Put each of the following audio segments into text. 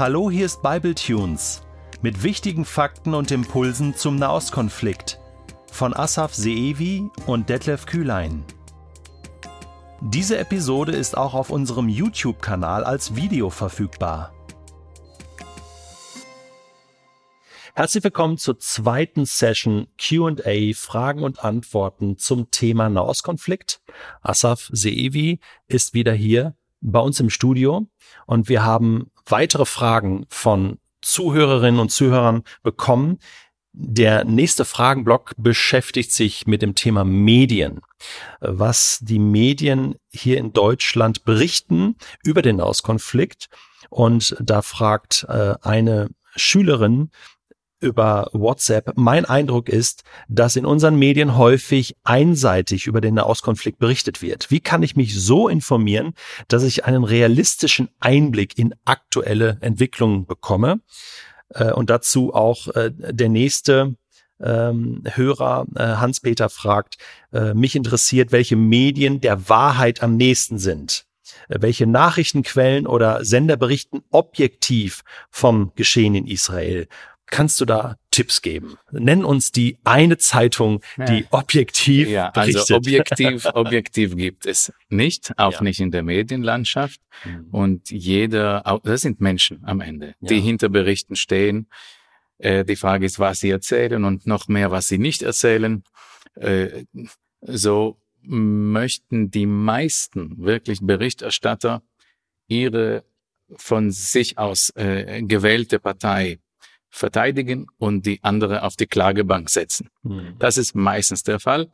Hallo, hier ist Bible Tunes mit wichtigen Fakten und Impulsen zum Nahostkonflikt von Asaf Seevi und Detlef Kühlein. Diese Episode ist auch auf unserem YouTube-Kanal als Video verfügbar. Herzlich willkommen zur zweiten Session QA, Fragen und Antworten zum Thema Nahostkonflikt. Asaf Seevi ist wieder hier bei uns im Studio und wir haben weitere Fragen von Zuhörerinnen und Zuhörern bekommen. Der nächste Fragenblock beschäftigt sich mit dem Thema Medien. Was die Medien hier in Deutschland berichten über den Auskonflikt. Und da fragt äh, eine Schülerin, über WhatsApp. Mein Eindruck ist, dass in unseren Medien häufig einseitig über den Nahostkonflikt berichtet wird. Wie kann ich mich so informieren, dass ich einen realistischen Einblick in aktuelle Entwicklungen bekomme? Äh, und dazu auch äh, der nächste ähm, Hörer äh, Hans-Peter fragt, mich interessiert, welche Medien der Wahrheit am nächsten sind welche Nachrichtenquellen oder Sender berichten objektiv vom Geschehen in Israel. Kannst du da Tipps geben? Nenn uns die eine Zeitung, die ja. objektiv ja, also berichtet. Also objektiv, objektiv gibt es nicht, auch ja. nicht in der Medienlandschaft. Mhm. Und jeder, das sind Menschen am Ende, die ja. hinter Berichten stehen. Äh, die Frage ist, was sie erzählen und noch mehr, was sie nicht erzählen. Äh, so möchten die meisten wirklich Berichterstatter ihre von sich aus äh, gewählte Partei verteidigen und die andere auf die Klagebank setzen. Mhm. Das ist meistens der Fall.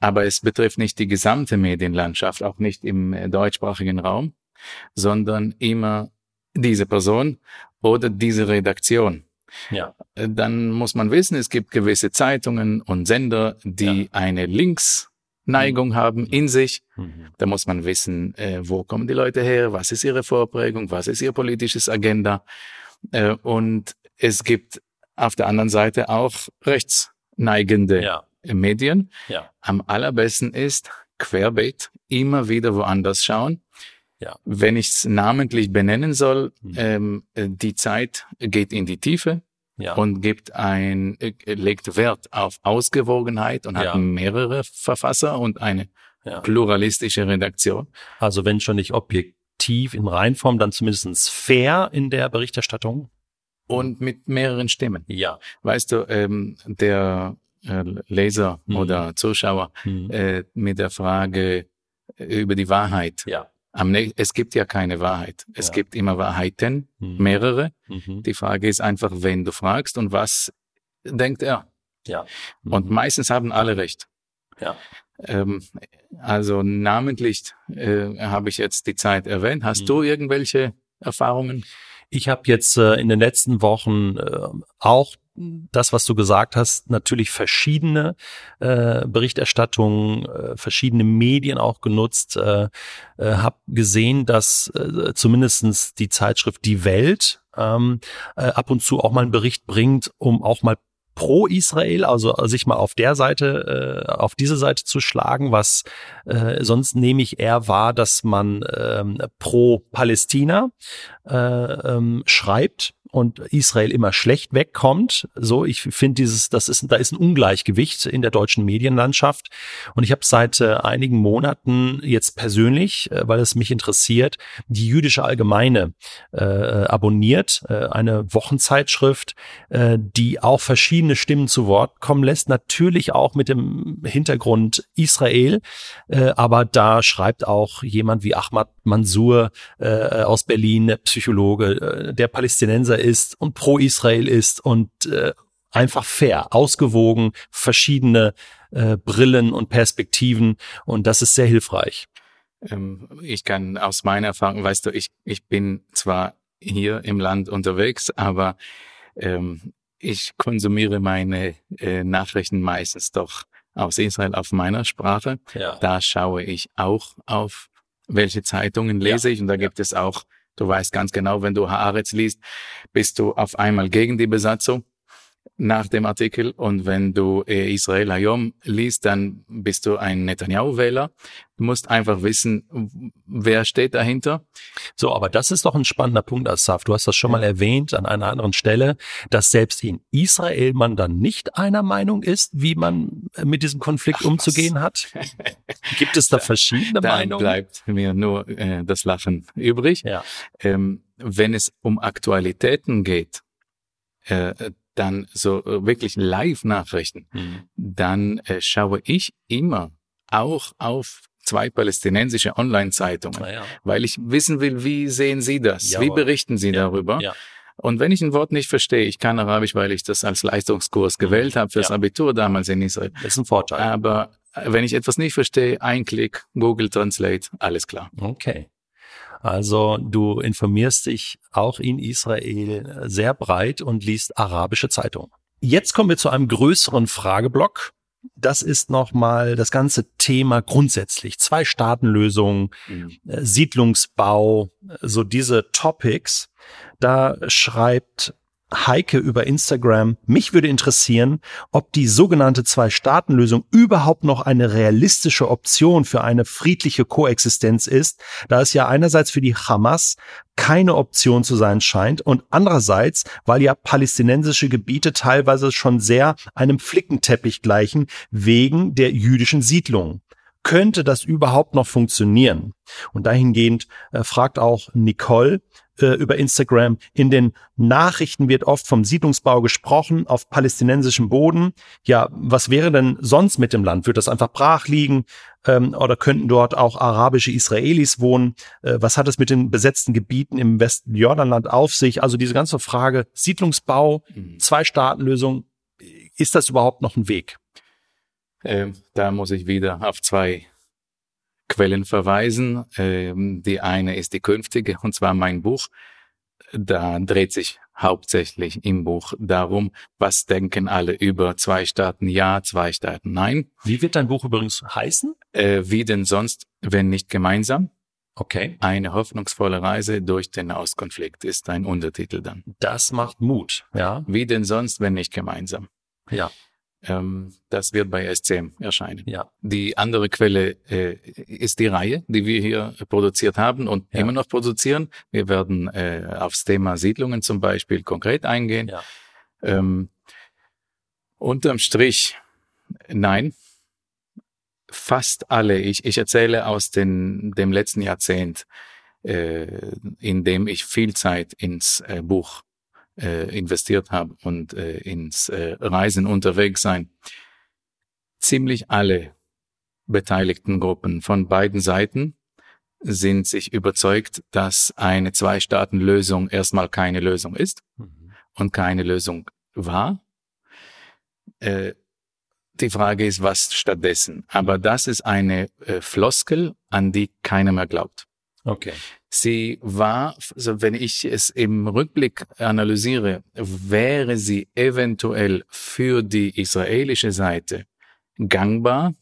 Aber es betrifft nicht die gesamte Medienlandschaft, auch nicht im äh, deutschsprachigen Raum, sondern immer diese Person oder diese Redaktion. Ja. Äh, dann muss man wissen, es gibt gewisse Zeitungen und Sender, die ja. eine Linksneigung mhm. haben in sich. Mhm. Da muss man wissen, äh, wo kommen die Leute her, was ist ihre Vorprägung, was ist ihr politisches Agenda. Äh, und es gibt auf der anderen Seite auch rechtsneigende ja. Medien. Ja. Am allerbesten ist querbeet immer wieder woanders schauen. Ja. Wenn ich es namentlich benennen soll, mhm. ähm, die Zeit geht in die Tiefe ja. und gibt ein, äh, legt Wert auf Ausgewogenheit und hat mehrere Verfasser und eine pluralistische Redaktion. Also wenn schon nicht objektiv in Reinform, dann zumindest fair in der Berichterstattung und mit mehreren Stimmen. Ja. Weißt du, ähm, der äh, Leser mhm. oder Zuschauer mhm. äh, mit der Frage äh, über die Wahrheit. Ja. Am es gibt ja keine Wahrheit. Es ja. gibt immer Wahrheiten, mhm. mehrere. Mhm. Die Frage ist einfach, wen du fragst und was denkt er. Ja. Und mhm. meistens haben alle recht. Ja. Ähm, also namentlich äh, habe ich jetzt die Zeit erwähnt. Hast mhm. du irgendwelche Erfahrungen? Ich habe jetzt äh, in den letzten Wochen äh, auch das, was du gesagt hast, natürlich verschiedene äh, Berichterstattungen, äh, verschiedene Medien auch genutzt. Äh, äh, habe gesehen, dass äh, zumindestens die Zeitschrift Die Welt ähm, äh, ab und zu auch mal einen Bericht bringt, um auch mal pro Israel, also sich mal auf der Seite, äh, auf diese Seite zu schlagen, was äh, sonst nehme ich eher wahr, dass man ähm, pro Palästina äh, ähm, schreibt und Israel immer schlecht wegkommt. So, ich finde dieses, das ist, da ist ein Ungleichgewicht in der deutschen Medienlandschaft. Und ich habe seit äh, einigen Monaten jetzt persönlich, äh, weil es mich interessiert, die jüdische Allgemeine äh, abonniert, äh, eine Wochenzeitschrift, äh, die auch verschiedene Stimmen zu Wort kommen lässt. Natürlich auch mit dem Hintergrund Israel, äh, aber da schreibt auch jemand wie Ahmad Mansour äh, aus Berlin, Psychologe, äh, der Palästinenser ist und pro Israel ist und äh, einfach fair, ausgewogen, verschiedene äh, Brillen und Perspektiven und das ist sehr hilfreich. Ähm, ich kann aus meiner Erfahrung, weißt du, ich, ich bin zwar hier im Land unterwegs, aber ähm, ich konsumiere meine äh, Nachrichten meistens doch aus Israel auf meiner Sprache. Ja. Da schaue ich auch auf welche Zeitungen lese ja. ich und da gibt es auch Du weißt ganz genau, wenn du Haaretz liest, bist du auf einmal gegen die Besatzung. Nach dem Artikel. Und wenn du äh, Israel Hayom liest, dann bist du ein Netanyahu-Wähler. Du musst einfach wissen, wer steht dahinter. So, aber das ist doch ein spannender Punkt, Asaf. Du hast das schon mal erwähnt an einer anderen Stelle, dass selbst in Israel man dann nicht einer Meinung ist, wie man mit diesem Konflikt Ach, umzugehen was? hat. Gibt es da verschiedene dann Meinungen? bleibt mir nur äh, das Lachen übrig. Ja. Ähm, wenn es um Aktualitäten geht, äh, dann so äh, wirklich Live-Nachrichten, mhm. dann äh, schaue ich immer auch auf zwei palästinensische Online-Zeitungen, ja. weil ich wissen will, wie sehen Sie das? Jawohl. Wie berichten Sie ja. darüber? Ja. Und wenn ich ein Wort nicht verstehe, ich kann Arabisch, weil ich das als Leistungskurs mhm. gewählt habe fürs Abitur damals in Israel. Das ist ein Vorteil. Aber wenn ich etwas nicht verstehe, ein Klick, Google Translate, alles klar. Okay. Also du informierst dich auch in Israel sehr breit und liest arabische Zeitungen. Jetzt kommen wir zu einem größeren Frageblock. Das ist nochmal das ganze Thema grundsätzlich. Zwei-Staaten-Lösung, mhm. Äh, Siedlungsbau, so diese Topics. Da schreibt Heike über Instagram. Mich würde interessieren, ob die sogenannte Zwei-Staaten-Lösung überhaupt noch eine realistische Option für eine friedliche Koexistenz ist, da es ja einerseits für die Hamas keine Option zu sein scheint und andererseits, weil ja palästinensische Gebiete teilweise schon sehr einem Flickenteppich gleichen wegen der jüdischen Siedlungen könnte das überhaupt noch funktionieren? Und dahingehend äh, fragt auch Nicole, äh, über Instagram. In den Nachrichten wird oft vom Siedlungsbau gesprochen auf palästinensischem Boden. Ja, was wäre denn sonst mit dem Land? Wird das einfach brach liegen? Ähm, oder könnten dort auch arabische Israelis wohnen? Äh, was hat es mit den besetzten Gebieten im Westen Jordanland auf sich? Also diese ganze Frage Siedlungsbau, mhm. Zwei-Staaten-Lösung, ist das überhaupt noch ein Weg? Ähm, da muss ich wieder auf zwei Quellen verweisen. Ähm, die eine ist die künftige, und zwar mein Buch. Da dreht sich hauptsächlich im Buch darum, was denken alle über zwei Staaten ja, zwei Staaten nein. Wie wird dein Buch übrigens heißen? Äh, wie denn sonst, wenn nicht gemeinsam? Okay. Eine hoffnungsvolle Reise durch den Auskonflikt ist ein Untertitel dann. Das macht Mut, ja. Wie denn sonst, wenn nicht gemeinsam? Ja. Ähm, das wird bei SCM erscheinen. Ja. Die andere Quelle äh, ist die Reihe, die wir hier produziert haben und ja. immer noch produzieren. Wir werden äh, aufs Thema Siedlungen zum Beispiel konkret eingehen. Ja. Ähm, unterm Strich, nein. Fast alle, ich, ich erzähle aus den, dem letzten Jahrzehnt, äh, in dem ich viel Zeit ins äh, Buch äh, investiert habe und äh, ins äh, Reisen unterwegs sein. Ziemlich alle beteiligten Gruppen von beiden Seiten sind sich überzeugt, dass eine Zwei-Staaten-Lösung erstmal keine Lösung ist mhm. und keine Lösung war. Äh, die Frage ist, was stattdessen. Aber das ist eine äh, Floskel, an die keiner mehr glaubt. Okay. Sie war, also wenn ich es im Rückblick analysiere, wäre sie eventuell für die israelische Seite gangbar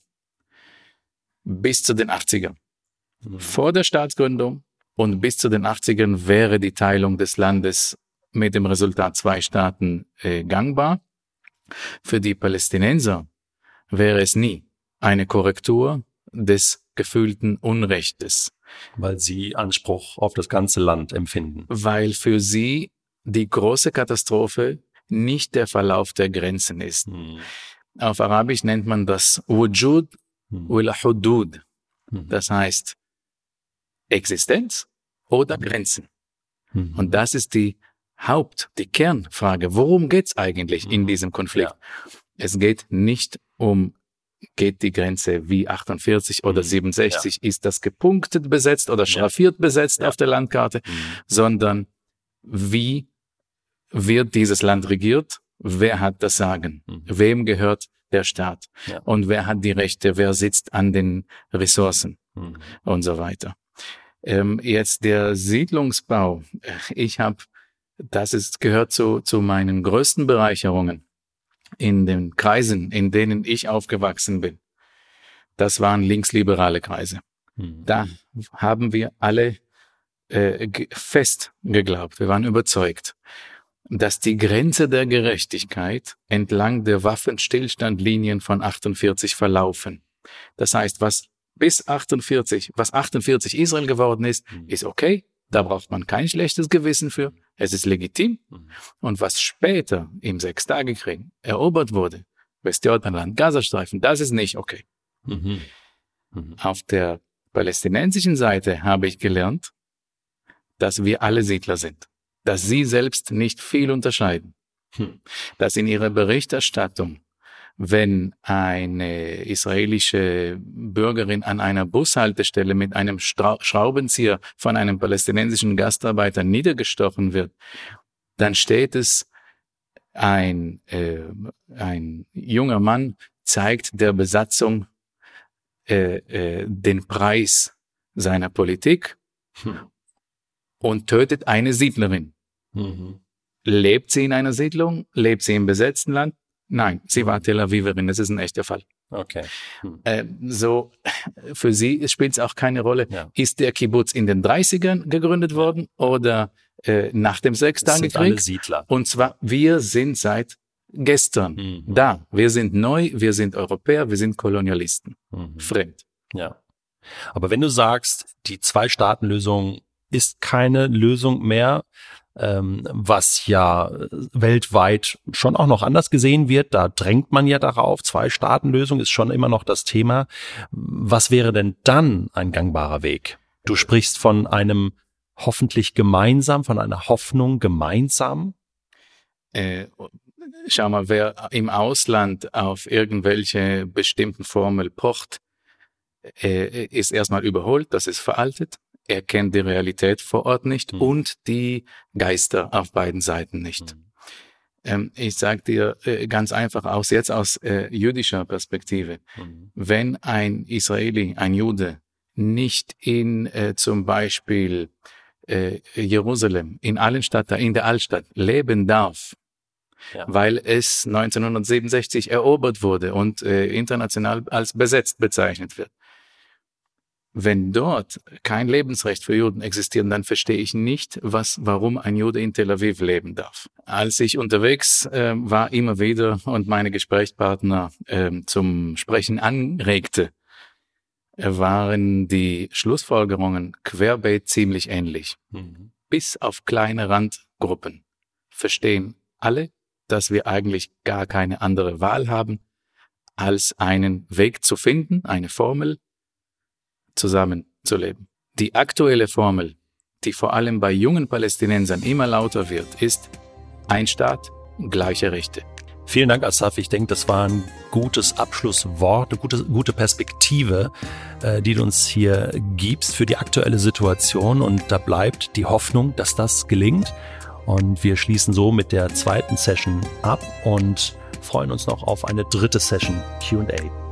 bis zu den 80ern. Mhm. Vor der Staatsgründung und bis zu den 80ern wäre die Teilung des Landes mit dem Resultat zwei Staaten äh, gangbar. Für die Palästinenser wäre es nie eine Korrektur des gefühlten Unrechtes. Weil sie Anspruch auf das ganze Land empfinden. Weil für sie die große Katastrophe nicht der Verlauf der Grenzen ist. Hm. Auf Arabisch nennt man das Wujud hm. Hudud. Hm. Das heißt Existenz oder Grenzen. Hm. Und das ist die Haupt, die Kernfrage. Worum geht's eigentlich in hm. diesem Konflikt? Ja. Es geht nicht um geht die Grenze wie 48 oder 67, mhm. ja. ist das gepunktet besetzt oder schraffiert ja. besetzt ja. auf der Landkarte, mhm. sondern wie wird dieses Land regiert? Wer hat das Sagen? Mhm. Wem gehört der Staat? Und wer hat die Rechte? Wer sitzt an den Ressourcen? Mhm. Und so weiter. Ähm, jetzt der Siedlungsbau. Ich habe, das ist, gehört zu, zu meinen größten Bereicherungen in den Kreisen, in denen ich aufgewachsen bin, das waren linksliberale Kreise. Mhm. Da haben wir alle äh, fest geglaubt, wir waren überzeugt. dass die Grenze der Gerechtigkeit entlang der Waffenstillstandlinien von 48 verlaufen. Das heißt, was bis 48, was 48 Israel geworden ist, mhm. ist okay. Da braucht man kein schlechtes Gewissen für. Es ist legitim. Mhm. Und was später im Sechstagekrieg erobert wurde, Westjordanland, Gazastreifen, das ist nicht okay. Mhm. Mhm. Auf der palästinensischen Seite habe ich gelernt, dass wir alle Siedler sind, dass sie selbst nicht viel unterscheiden, hm. dass in ihrer Berichterstattung wenn eine israelische Bürgerin an einer Bushaltestelle mit einem Schraubenzieher von einem palästinensischen Gastarbeiter niedergestochen wird, dann steht es, ein, äh, ein junger Mann zeigt der Besatzung äh, äh, den Preis seiner Politik hm. und tötet eine Siedlerin. Mhm. Lebt sie in einer Siedlung? Lebt sie im besetzten Land? Nein, sie war Tel Aviverin, das ist ein echter Fall. Okay. Hm. Äh, so, für sie spielt es auch keine Rolle. Ja. Ist der Kibbutz in den 30ern gegründet worden oder äh, nach dem Sechstagekrieg? Siedler. Und zwar, wir sind seit gestern mhm. da. Wir sind neu, wir sind Europäer, wir sind Kolonialisten. Mhm. Fremd. Ja. Aber wenn du sagst, die Zwei-Staaten-Lösung ist keine Lösung mehr, ähm, was ja weltweit schon auch noch anders gesehen wird. Da drängt man ja darauf. Zwei-Staaten-Lösung ist schon immer noch das Thema. Was wäre denn dann ein gangbarer Weg? Du sprichst von einem hoffentlich gemeinsam, von einer Hoffnung gemeinsam. Äh, schau mal, wer im Ausland auf irgendwelche bestimmten Formel pocht, äh, ist erstmal überholt, das ist veraltet er kennt die Realität vor Ort nicht mhm. und die Geister auf beiden Seiten nicht. Mhm. Ähm, ich sage dir äh, ganz einfach aus jetzt aus äh, jüdischer Perspektive, mhm. wenn ein Israeli, ein Jude nicht in äh, zum Beispiel äh, Jerusalem, in allen Stadt, in der Altstadt leben darf, ja. weil es 1967 erobert wurde und äh, international als besetzt bezeichnet wird, wenn dort kein Lebensrecht für Juden existiert, dann verstehe ich nicht, was, warum ein Jude in Tel Aviv leben darf. Als ich unterwegs äh, war, immer wieder und meine Gesprächspartner äh, zum Sprechen anregte, waren die Schlussfolgerungen querbeet ziemlich ähnlich. Mhm. Bis auf kleine Randgruppen verstehen alle, dass wir eigentlich gar keine andere Wahl haben, als einen Weg zu finden, eine Formel, zusammenzuleben. Die aktuelle Formel, die vor allem bei jungen Palästinensern immer lauter wird, ist ein Staat, gleiche Rechte. Vielen Dank, Asaf. Ich denke, das war ein gutes Abschlusswort, eine gute, gute Perspektive, äh, die du uns hier gibst für die aktuelle Situation. Und da bleibt die Hoffnung, dass das gelingt. Und wir schließen so mit der zweiten Session ab und freuen uns noch auf eine dritte Session QA.